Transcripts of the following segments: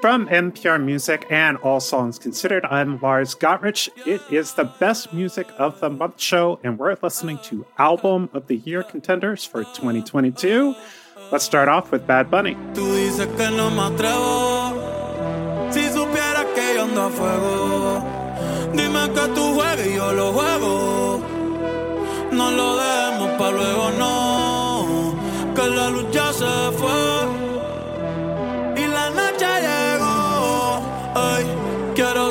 From NPR Music and All Songs Considered, I'm Lars Gotrich. It is the best music of the month show, and we're listening to Album of the Year contenders for 2022. Let's start off with Bad Bunny.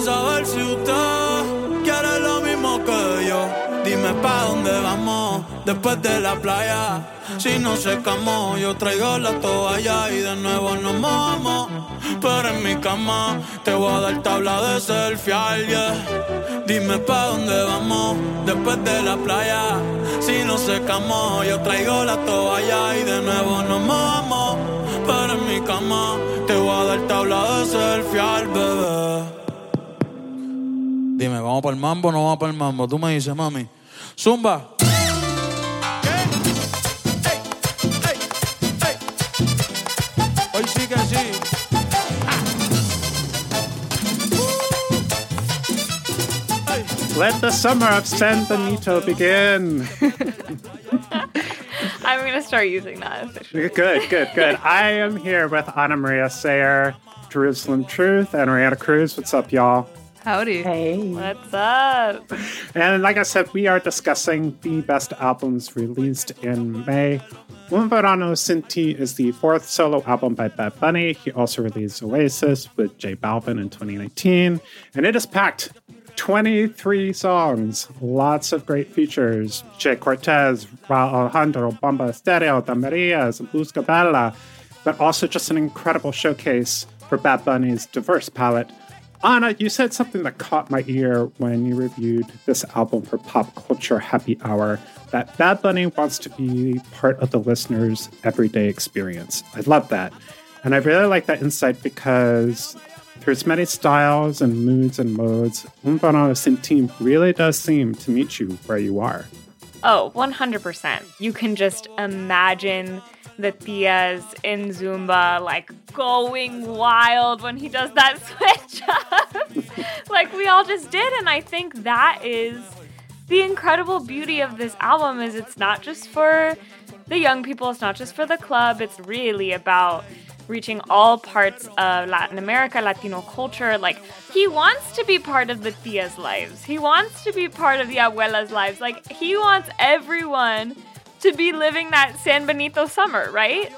Saber si usted quiere lo mismo que yo. Dime pa' dónde vamos después de la playa. Si no secamos, yo traigo la toalla y de nuevo nos mojamos. Pero en mi cama te voy a dar tabla de selfie, yeah. Dime pa' dónde vamos después de la playa. Si no secamos, yo traigo la toalla y de nuevo nos mojamos. Pero en mi cama te voy a dar tabla de selfie, bebé. Dime, ¿vamos para el mambo o no vamos para el mambo? Tú me dices, mami. Zumba. Hoy sí que sí. Let the summer of San Benito begin. I'm gonna start using that. officially. Good, good, good. I am here with Anamaria Sayre, Jerusalem Truth, and Reanna Cruz. What's up, y'all? Howdy. Hey. What's up? And like I said, we are discussing the best albums released in May. Un Verano Sin Ti is the fourth solo album by Bad Bunny. He also released Oasis with J Balvin in 2019. And it is packed 23 songs, lots of great features. Jhay Cortez, Rauw Alejandro, Bomba Estéreo, The Marias, Buscabulla, but also just an incredible showcase for Bad Bunny's diverse palette. Anna, you said something that caught my ear when you reviewed this album for Pop Culture Happy Hour that Bad Bunny wants to be part of the listener's everyday experience. I love that. And I really like that insight because there's many styles and moods and modes. Un Verano Sin Ti really does seem to meet you where you are. Oh, 100%. You can just imagine the Tias in Zumba like going wild when he does that switch up. like we all just did and I think that is the incredible beauty of this album is it's not just for the young people, it's not just for the club, it's really about reaching all parts of Latin America, Latino culture. Like, he wants to be part of the tias' lives. He wants to be part of the abuelas' lives. Like, he wants everyone to be living that San Benito summer, right?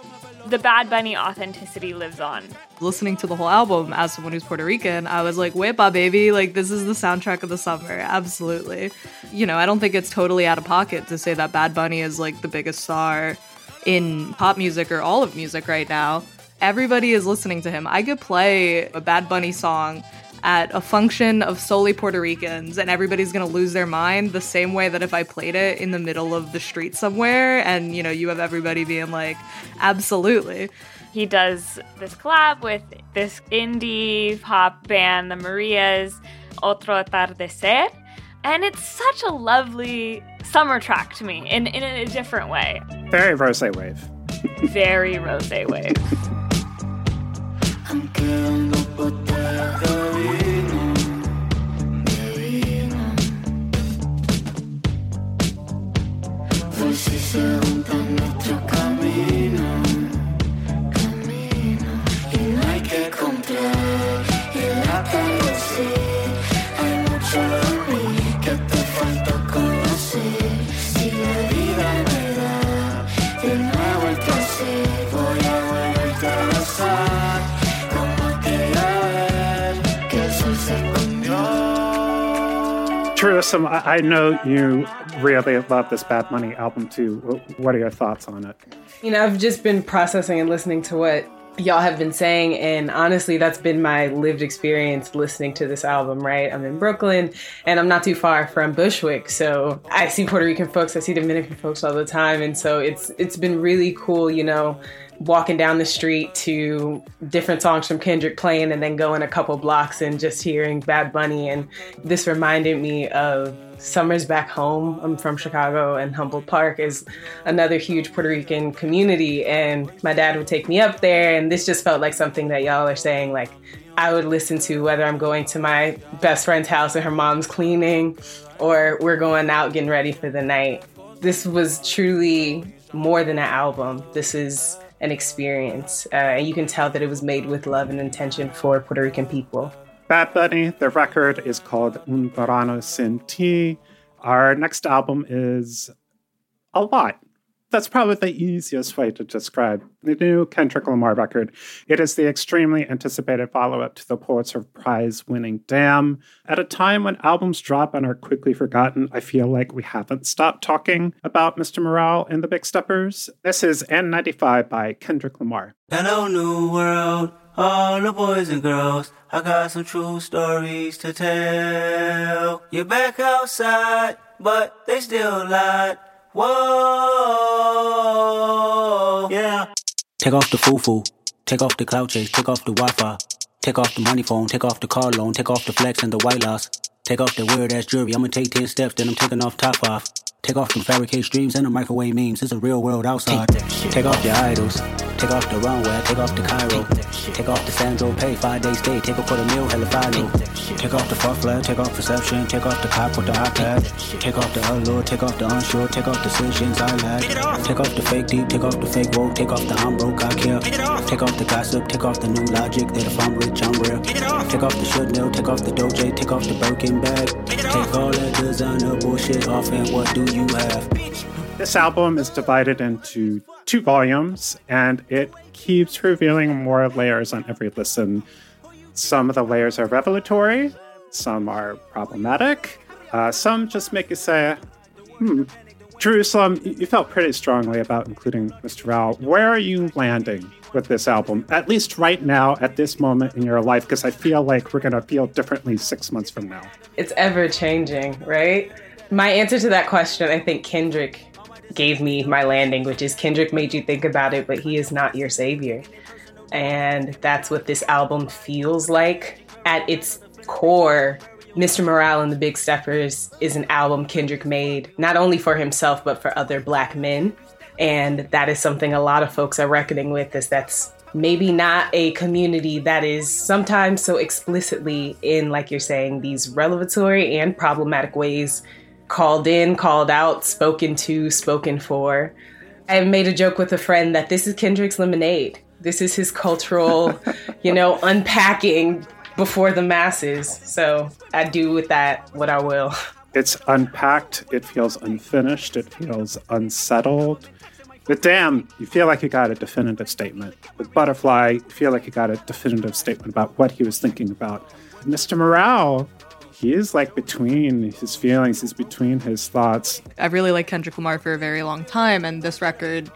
The Bad Bunny authenticity lives on. Listening to the whole album as someone who's Puerto Rican, I was like, Wepa, baby, like this is the soundtrack of the summer. Absolutely. You know, I don't think it's totally out of pocket to say that Bad Bunny is like the biggest star in pop music or all of music right now. Everybody is listening to him. I could play a Bad Bunny song at a function of solely Puerto Ricans and everybody's gonna lose their mind the same way that if I played it in the middle of the street somewhere and you know you have everybody being like, absolutely. He does this collab with this indie pop band, the Marias, Otro Atardecer. And it's such a lovely summer track to me in, in a different way. Very Rose Wave. Very rose wave. voy a volverte a besar. I, I know you really love this Bad Bunny album too. What are your thoughts on it? You know, I've just been processing and listening to what y'all have been saying. And honestly, that's been my lived experience listening to this album, right? I'm in Brooklyn and I'm not too far from Bushwick. So I see Puerto Rican folks, I see Dominican folks all the time. And so it's it's been really cool, you know, walking down the street to different songs from Kendrick playing and then going a couple blocks and just hearing Bad Bunny. And this reminded me of summers back home. I'm from Chicago, and Humboldt Park is another huge Puerto Rican community. And my dad would take me up there, and this just felt like something that y'all are saying, like, I would listen to whether I'm going to my best friend's house and her mom's cleaning, or we're going out getting ready for the night. This was truly more than an album. This is an experience. Uh, and you can tell that it was made with love and intention for Puerto Rican people. Bad Bunny, the record is called Un Verano Sin Ti. Our next album is a lot that's probably the easiest way to describe the new Kendrick Lamar record. It is the extremely anticipated follow up to the Pulitzer Prize winning Damn. At a time when albums drop and are quickly forgotten, I feel like we haven't stopped talking about Mr. Morale and the Big Steppers. This is N95 by Kendrick Lamar. Hello, new world. All the boys and girls, I got some true stories to tell. You're back outside, but they still lied. Whoa, yeah. Take off the foo-foo, take off the cloud chase, take off the Wi-Fi, take off the money phone, take off the car loan, take off the flex and the white loss, take off the weird ass jewelry. I'ma take 10 steps, then I'm taking off top off. Take off them fabricate streams and the microwave memes. It's a real world outside. Take off your idols. Take off the runway. Take off the Cairo. Take off the Sandro Pay. Five days stay. Take off for the meal. Hella final. Take off the fuck flag. Take off perception. Take off the cop with the iPad. Take off the allure. Take off the unsure. Take off decisions I lack. Take off the fake deep. Take off the fake woke. Take off the I'm broke. I care. Take off the gossip. Take off the new logic that if I'm rich, I'm real. Take off the should know. Take off the doje. Take off the Birkin bag. Take all that designer bullshit off and what do you have? This album is divided into two volumes and it keeps revealing more layers on every listen. Some of the layers are revelatory, some are problematic, uh, some just make you say, hmm. Jerusalem, you felt pretty strongly about including Mr. Ral. Where are you landing with this album, at least right now, at this moment in your life? Because I feel like we're going to feel differently six months from now. It's ever changing, right? My answer to that question, I think Kendrick gave me my landing, which is Kendrick made you think about it, but he is not your savior. And that's what this album feels like. At its core, Mr. Morale and the Big Steppers is an album Kendrick made not only for himself, but for other black men. And that is something a lot of folks are reckoning with, is that's maybe not a community that is sometimes so explicitly in, like you're saying, these revelatory and problematic ways called in, called out, spoken to, spoken for. I made a joke with a friend that this is Kendrick's lemonade. This is his cultural, you know, unpacking before the masses. So I do with that what I will. It's unpacked, it feels unfinished, it feels unsettled. With Damn, you feel like you got a definitive statement. With Butterfly, you feel like you got a definitive statement about what he was thinking about. Mr. Morale he is like between his feelings, he's between his thoughts. I've really like Kendrick Lamar for a very long time, and this record,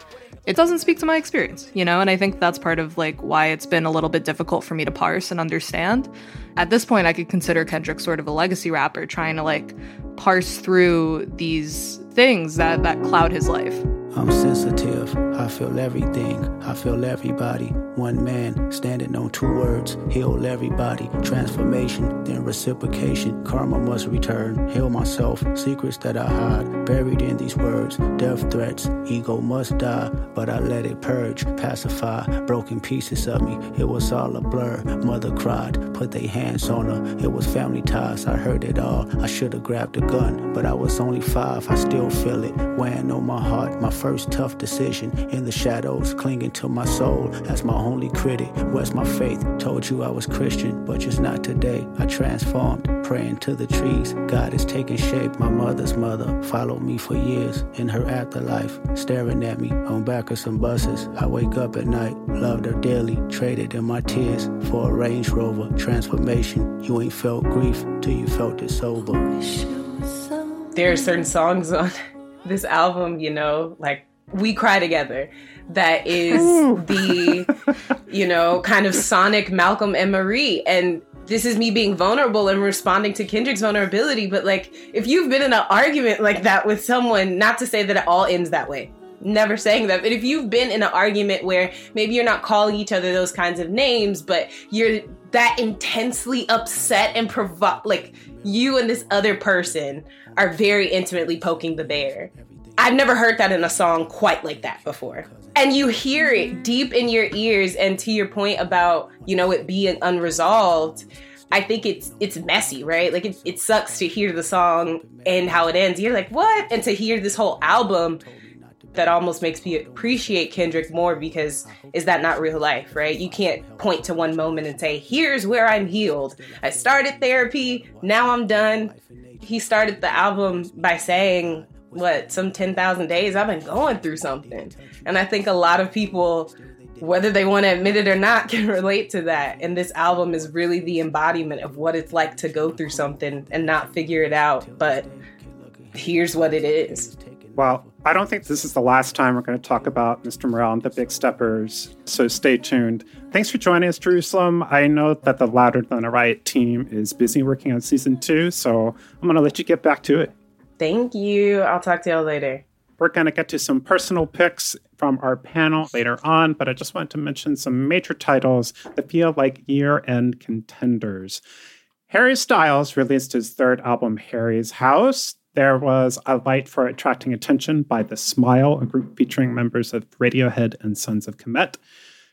it doesn't speak to my experience, you know, and I think that's part of like why it's been a little bit difficult for me to parse and understand. At this point, I could consider Kendrick sort of a legacy rapper trying to like parse through these things that that cloud his life. I'm sensitive. I feel everything. I feel everybody. One man standing on two words. Heal everybody. Transformation, then reciprocation. Karma must return. Heal myself. Secrets that I hide. Buried in these words. Death threats. Ego must die. But I let it purge. Pacify. Broken pieces of me. It was all a blur. Mother cried. Put their hands on her. It was family ties. I heard it all. I should have grabbed a gun. But I was only five. I still feel it. Weighing on my heart. My first tough decision in the shadows, clinging to my soul as my only critic. Where's my faith? Told you I was Christian, but just not today. I transformed, praying to the trees. God is taking shape. My mother's mother followed me for years in her afterlife, staring at me on back of some buses. I wake up at night, loved her dearly, traded in my tears for a Range Rover transformation. You ain't felt grief till you felt it sober. There are certain songs on this album, you know, like we cry together. that is the, you know, kind of sonic Malcolm and Marie. And this is me being vulnerable and responding to Kendrick's vulnerability. But like, if you've been in an argument like that with someone, not to say that it all ends that way, never saying that, but if you've been in an argument where maybe you're not calling each other those kinds of names, but you're that intensely upset and provoke, like you and this other person are very intimately poking the bear. I've never heard that in a song quite like that before. And you hear it deep in your ears. And to your point about, you know, it being unresolved, I think it's it's messy, right? Like it, it sucks to hear the song and how it ends. You're like, what? And to hear this whole album that almost makes me appreciate Kendrick more because is that not real life, right? You can't point to one moment and say, here's where I'm healed. I started therapy, now I'm done. He started the album by saying, what, some 10,000 days I've been going through something. And I think a lot of people, whether they want to admit it or not, can relate to that. And this album is really the embodiment of what it's like to go through something and not figure it out. But here's what it is. Well, I don't think this is the last time we're going to talk about Mr. Morale and the Big Steppers, so stay tuned. Thanks for joining us, Jerusalem. I know that the Louder Than a Riot team is busy working on season two, so I'm going to let you get back to it. Thank you. I'll talk to y'all later. We're going to get to some personal picks from our panel later on, but I just want to mention some major titles that feel like year end contenders. Harry Styles released his third album, Harry's House. There was a light for attracting attention by The Smile, a group featuring members of Radiohead and Sons of Kemet.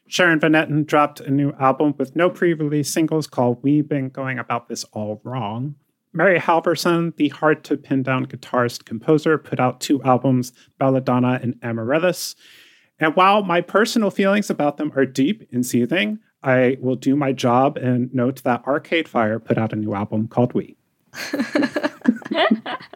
Sharon Van Etten dropped a new album with no pre release singles called We've Been Going About This All Wrong. Mary Halvorson, the hard to pin down guitarist composer, put out two albums, Belladonna and Amaryllis. And while my personal feelings about them are deep and seething, I will do my job and note that Arcade Fire put out a new album called We.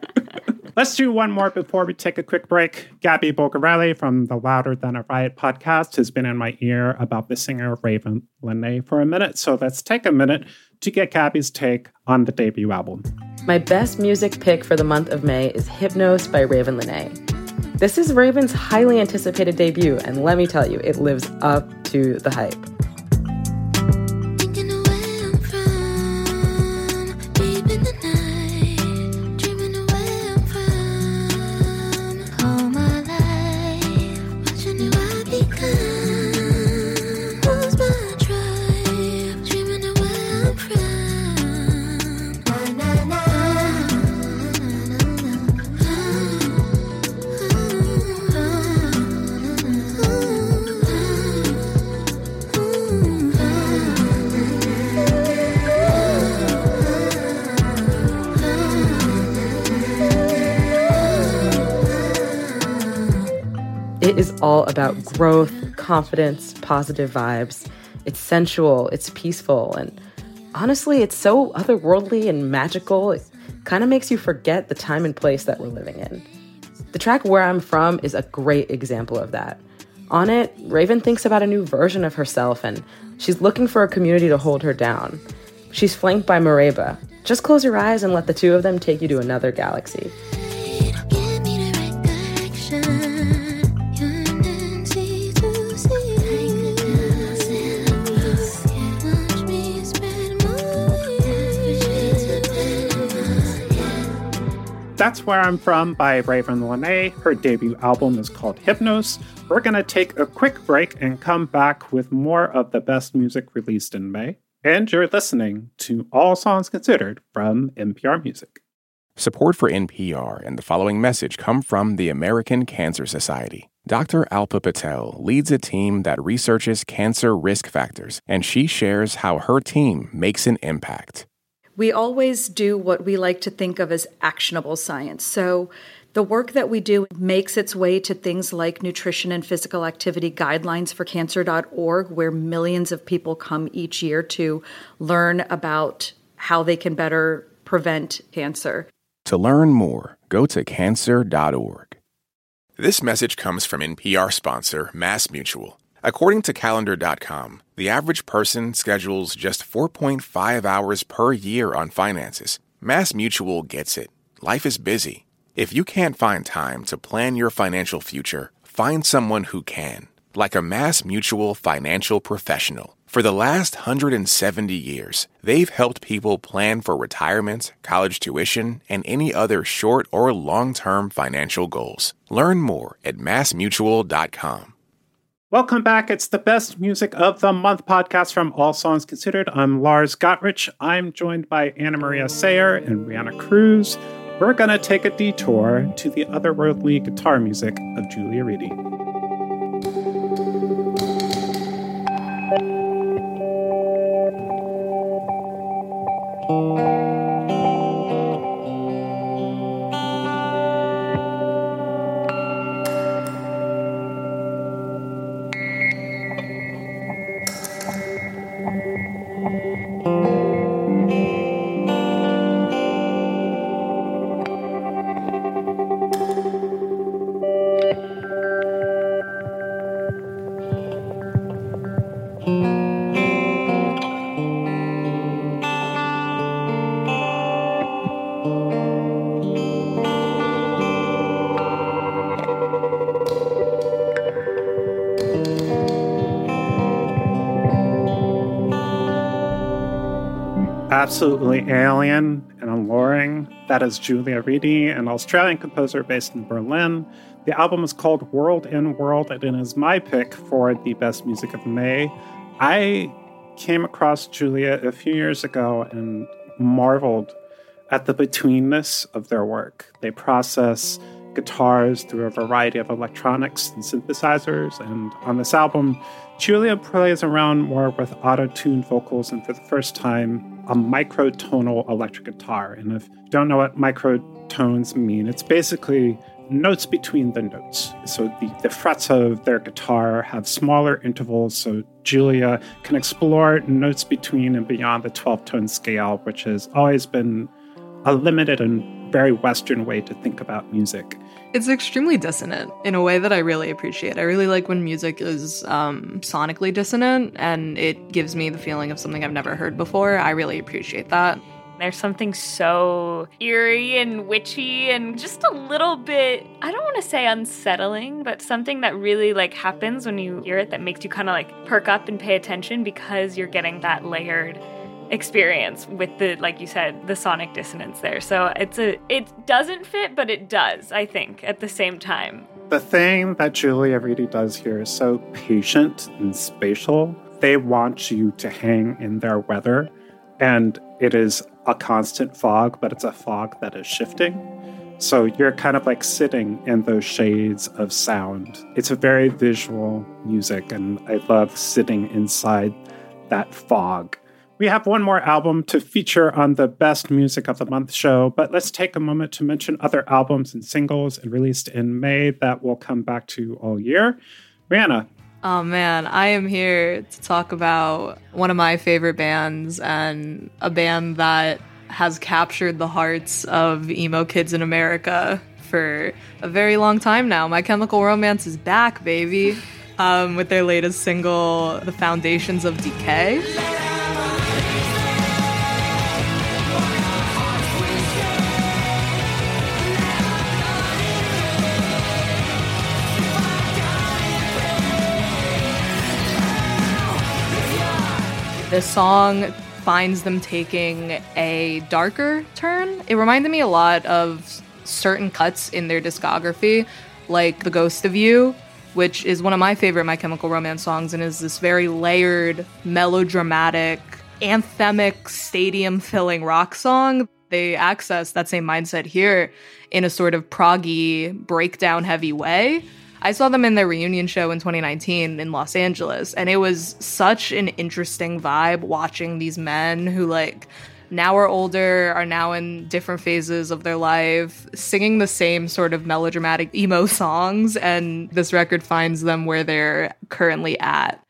Let's do one more before we take a quick break. Gabby Bulgarelli from the Louder Than a Riot podcast has been in my ear about the singer Ravyn Lenae for a minute. So let's take a minute to get Gabby's take on the debut album. My best music pick for the month of May is Hypnos by Ravyn Lenae. This is Ravyn's highly anticipated debut, and let me tell you, it lives up to the hype. All about growth, confidence, positive vibes. It's sensual, it's peaceful, and honestly, it's so otherworldly and magical. It kind of makes you forget the time and place that we're living in. The track Where I'm From is a great example of that. On it, Ravyn thinks about a new version of herself and she's looking for a community to hold her down. She's flanked by Mereba. Just close your eyes and let the two of them take you to another galaxy. That's Where I'm From by Ravyn Lenae. Her debut album is called Hypnos. We're going to take a quick break and come back with more of the best music released in May. And you're listening to All Songs Considered from NPR Music. Support for NPR and the following message come from the American Cancer Society. Dr. Alpa Patel leads a team that researches cancer risk factors, and she shares how her team makes an impact. We always do what we like to think of as actionable science. So, the work that we do makes its way to things like nutrition and physical activity guidelines for cancer.org, where millions of people come each year to learn about how they can better prevent cancer. To learn more, go to cancer.org. This message comes from NPR sponsor Mass Mutual. According to calendar.com, the average person schedules just 4.5 hours per year on finances. Mass Mutual gets it. Life is busy. If you can't find time to plan your financial future, find someone who can. like a Mass Mutual financial professional. For the last 170 years, they've helped people plan for retirement, college tuition, and any other short or long term financial goals. Learn more at massmutual.com. Welcome back. It's the best music of the month podcast from All Songs Considered. I'm Lars Gotrich. I'm joined by Anamaria Sayre and Reanna Cruz. We're going to take a detour to the otherworldly guitar music of Julia Reidy. Absolutely alien and alluring. That is Julia Reidy, an Australian composer based in Berlin. The album is called World in World, and it is my pick for the best music of May. I came across Julia a few years ago and marveled at the betweenness of their work. They process guitars through a variety of electronics and synthesizers, and on this album, Julia plays around more with auto tuned vocals and for the first time a microtonal electric guitar. And if you don't know what microtones mean, it's basically notes between the notes. So the, the frets of their guitar have smaller intervals, so Julia can explore notes between and beyond the 12 tone scale, which has always been a limited and very Western way to think about music. It's extremely dissonant in a way that I really appreciate. I really like when music is um, sonically dissonant and it gives me the feeling of something I've never heard before. I really appreciate that. There's something so eerie and witchy and just a little bit, I don't want to say unsettling, but something that really like happens when you hear it that makes you kind of like perk up and pay attention because you're getting that layered experience with the like you said the sonic dissonance there. So it's a it doesn't fit but it does i think at the same time. The thing that julia Reidy does here is so patient and spatial. They want you to hang in their weather and it is a constant fog but it's a fog that is shifting. So you're kind of like sitting in those shades of sound. It's a very visual music and i love sitting inside that fog we have one more album to feature on the Best Music of the Month show, but let's take a moment to mention other albums and singles and released in May that we'll come back to all year. Reanna. Oh man, I am here to talk about one of my favorite bands and a band that has captured the hearts of emo kids in America for a very long time now. My Chemical Romance is back, baby, um, with their latest single, The Foundations of Decay. This song finds them taking a darker turn. It reminded me a lot of certain cuts in their discography, like The Ghost of You, which is one of my favorite My Chemical Romance songs and is this very layered, melodramatic, anthemic, stadium filling rock song. They access that same mindset here in a sort of proggy, breakdown heavy way. I saw them in their reunion show in 2019 in Los Angeles, and it was such an interesting vibe watching these men who, like, now are older, are now in different phases of their life, singing the same sort of melodramatic emo songs, and this record finds them where they're currently at.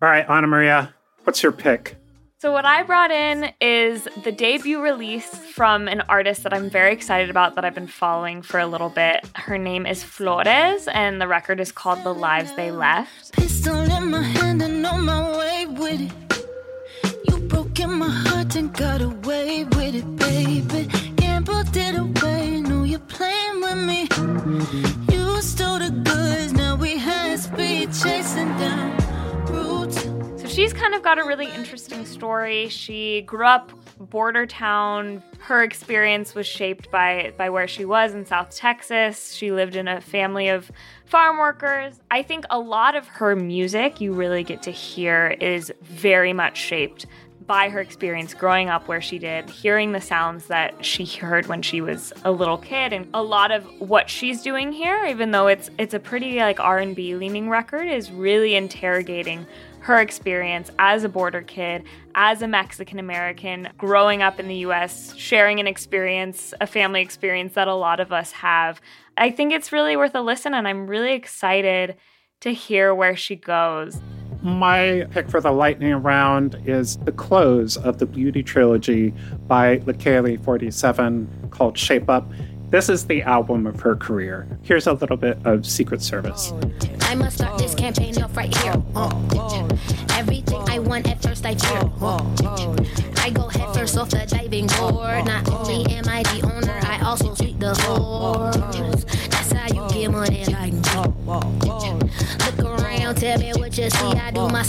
All right, Anamaria, what's your pick? So, what I brought in is the debut release from an artist that I'm very excited about that I've been following for a little bit. Her name is Flores, and the record is called The Lives They Left. Pistol in my hand and on my way with it. You broke in my heart and got away with it, baby. Gambled it away, know you're playing with me. You stole the goods. Now we had speed chasing down she's kind of got a really interesting story. She grew up border town. Her experience was shaped by by where she was in South Texas. She lived in a family of farm workers. I think a lot of her music you really get to hear is very much shaped by her experience growing up where she did, hearing the sounds that she heard when she was a little kid, and a lot of what she's doing here, even though it's it's a pretty like R and B leaning record, is really interrogating her experience as a border kid, as a Mexican American, growing up in the US, sharing an experience, a family experience that a lot of us have. I think it's really worth a listen, and I'm really excited to hear where she goes. My pick for the lightning round is the close of the Beauty trilogy by Leikeli 47 called Shape Up. This is the album of her career. Here's a little bit of Secret Service. I must start this campaign off right here. Everything I want at first I. I go head first off the diving board. Not only am I the owner, I also sweep the floors. That's how you get money like. Look around, tell me what you see. I do my.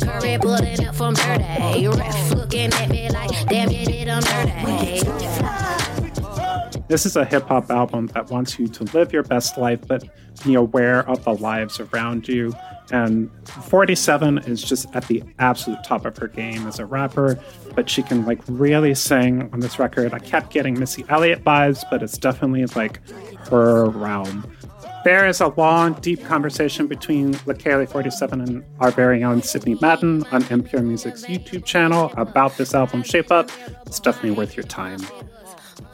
Curry pulling up from dirty. Ref looking at me like, damn, you did dirty. This is a hip hop album that wants you to live your best life, but be aware of the lives around you. And 47 is just at the absolute top of her game as a rapper, but she can like really sing on this record. I kept getting Missy Elliott vibes, but it's definitely like her realm. There is a long, deep conversation between Leikeli 47 and our very own Sidney Madden on NPR Music's YouTube channel about this album Shape Up. It's definitely worth your time.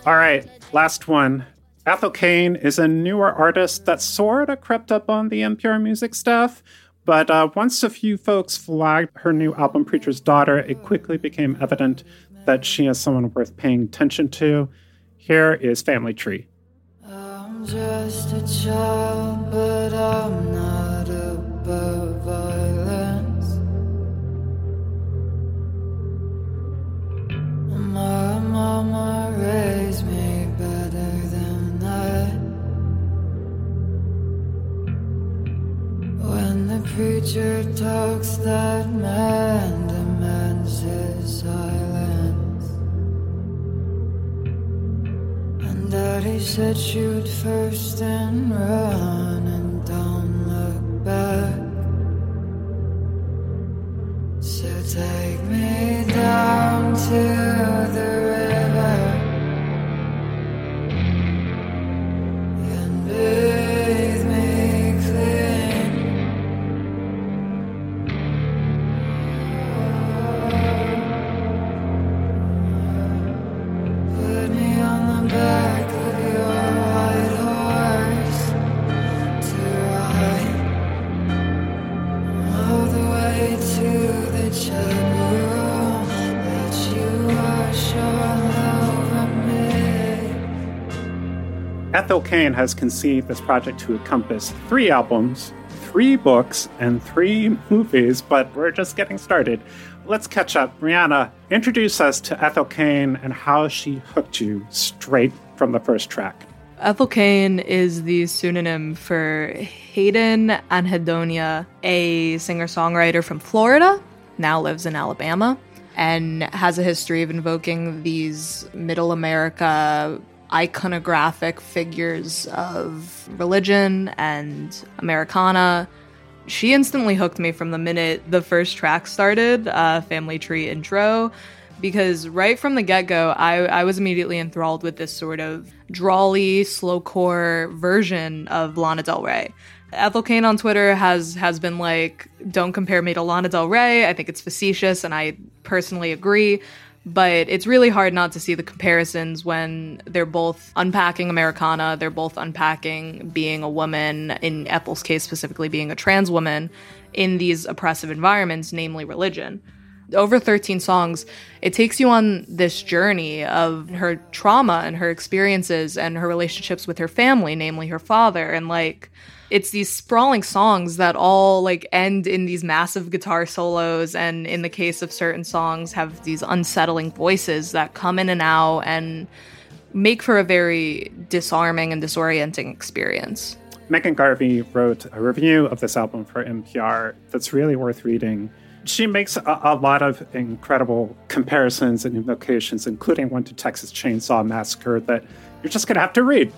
All right, last one. Ethel Cain is a newer artist that sort of crept up on the NPR Music staff, but uh, once a few folks flagged her new album Preacher's Daughter, it quickly became evident that she is someone worth paying attention to. Here is Family Tree. Preacher talks, that man demands his silence. And Daddy said shoot first and run Cain has conceived this project to encompass three albums, three books, and three movies, but we're just getting started. Let's catch up. Reanna, introduce us to Ethel Cain and how she hooked you straight from the first track. Ethel Cain is the pseudonym for Hayden Anhedonia, a singer songwriter from Florida, now lives in Alabama, and has a history of invoking these middle America iconographic figures of religion and Americana. She instantly hooked me from the minute the first track started, uh, Family Tree intro, because right from the get go, I, I was immediately enthralled with this sort of drawly, slowcore version of Lana Del Rey. Ethel Cain on Twitter has has been like, "Don't compare me to Lana Del Rey." I think it's facetious, and I personally agree. But it's really hard not to see the comparisons when they're both unpacking Americana, they're both unpacking being a woman, in Ethel's case specifically being a trans woman, in these oppressive environments, namely religion over 13 songs, it takes you on this journey of her trauma and her experiences and her relationships with her family, namely her father. And like, it's these sprawling songs that all like end in these massive guitar solos. And in the case of certain songs, have these unsettling voices that come in and out. And make for a very disarming and disorienting experience. Megan Garvey wrote a review of this album for NPR that's really worth reading. She makes a, a, lot of incredible comparisons and invocations, including one to Texas Chainsaw Massacre that you're just going to have to read.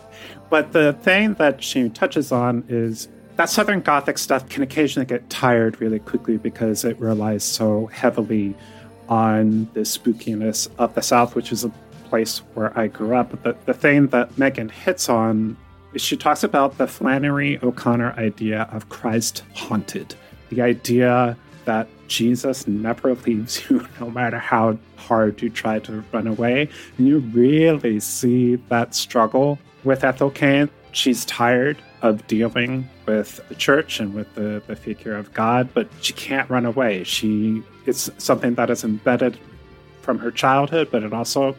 But the thing that she touches on is that Southern Gothic stuff can occasionally get tired really quickly because it relies so heavily on the spookiness of the South, which is a place where I grew up. But the, the thing that Megan hits on is she talks about the Flannery O'Connor idea of Christ haunted, the idea that Jesus never leaves you no matter how hard you try to run away. And you really see that struggle with Ethel Cain. She's tired of dealing with the church and with the, the figure of God, but she can't run away. She it's something that is embedded from her childhood, but it also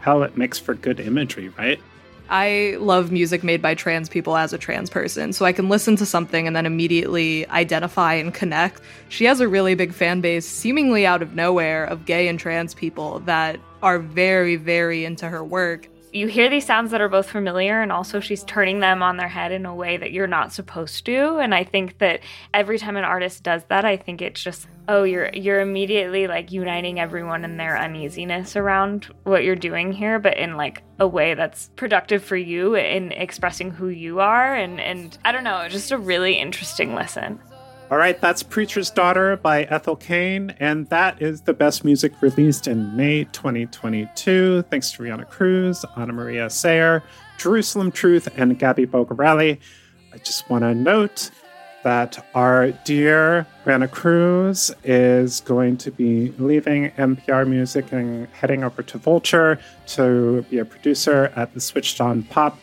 how it makes for good imagery, right? I love music made by trans people as a trans person, so I can listen to something and then immediately identify and connect. She has a really big fan base, seemingly out of nowhere, of gay and trans people that are very, very into her work you hear these sounds that are both familiar and also she's turning them on their head in a way that you're not supposed to. And i think that every time an artist does that i think it's just oh you're you're immediately like uniting everyone in their uneasiness around what you're doing here but in like a way that's productive for you in expressing who you are. And and i don't know just a really interesting listen all right, that's Preacher's Daughter by Ethel Cain, and that is the best music released in May 2022. Thanks to Reanna Cruz, Anamaria Sayre, Jerusalem Truth, and Gabby Bulgarelli. I just want to note that our dear Reanna Cruz is going to be leaving NPR Music and heading over to Vulture to be a producer at the Switched On Pop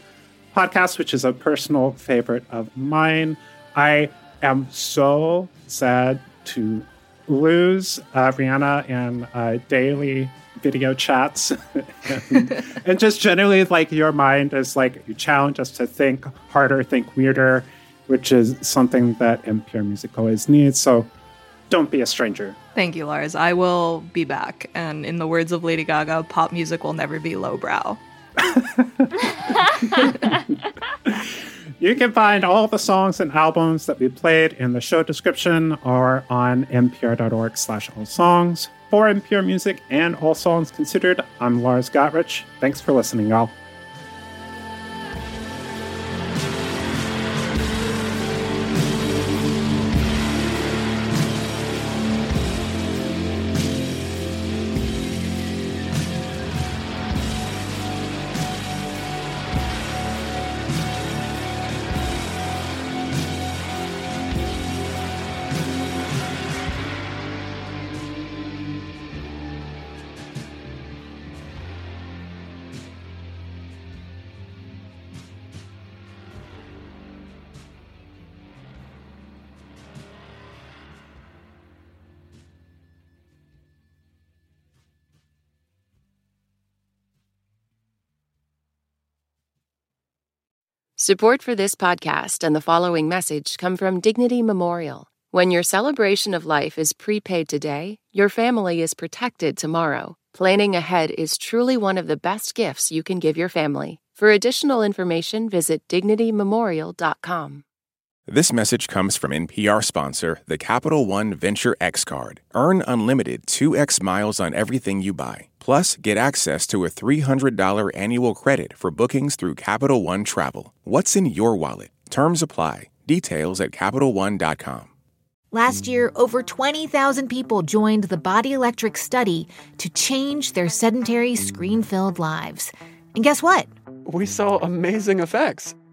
podcast, which is a personal favorite of mine. I am so sad to lose uh, Reanna and uh, daily video chats. And, and, just generally like your mind is like you challenge us to think harder think weirder which is something that npr music always needs. So don't be a stranger. Thank you lars. I will be back. And in the words of lady gaga pop music will never be lowbrow You can find all the songs and albums that we played in the show description or on npr.org slash all songs. For NPR Music and All Songs Considered, I'm Lars Gotrich. Thanks for listening, y'all. Support for this podcast and the following message come from Dignity Memorial. When your celebration of life is prepaid today, your family is protected tomorrow. Planning ahead is truly one of the best gifts you can give your family. For additional information, visit dignitymemorial.com. This message comes from NPR sponsor, the Capital One Venture X Card. Earn unlimited 2x miles on everything you buy. Plus, get access to a $300 annual credit for bookings through Capital One Travel. What's in your wallet? Terms apply. Details at CapitalOne.com. Last year, over 20,000 people joined the Body Electric study to change their sedentary, screen filled lives. And guess what? We saw amazing effects.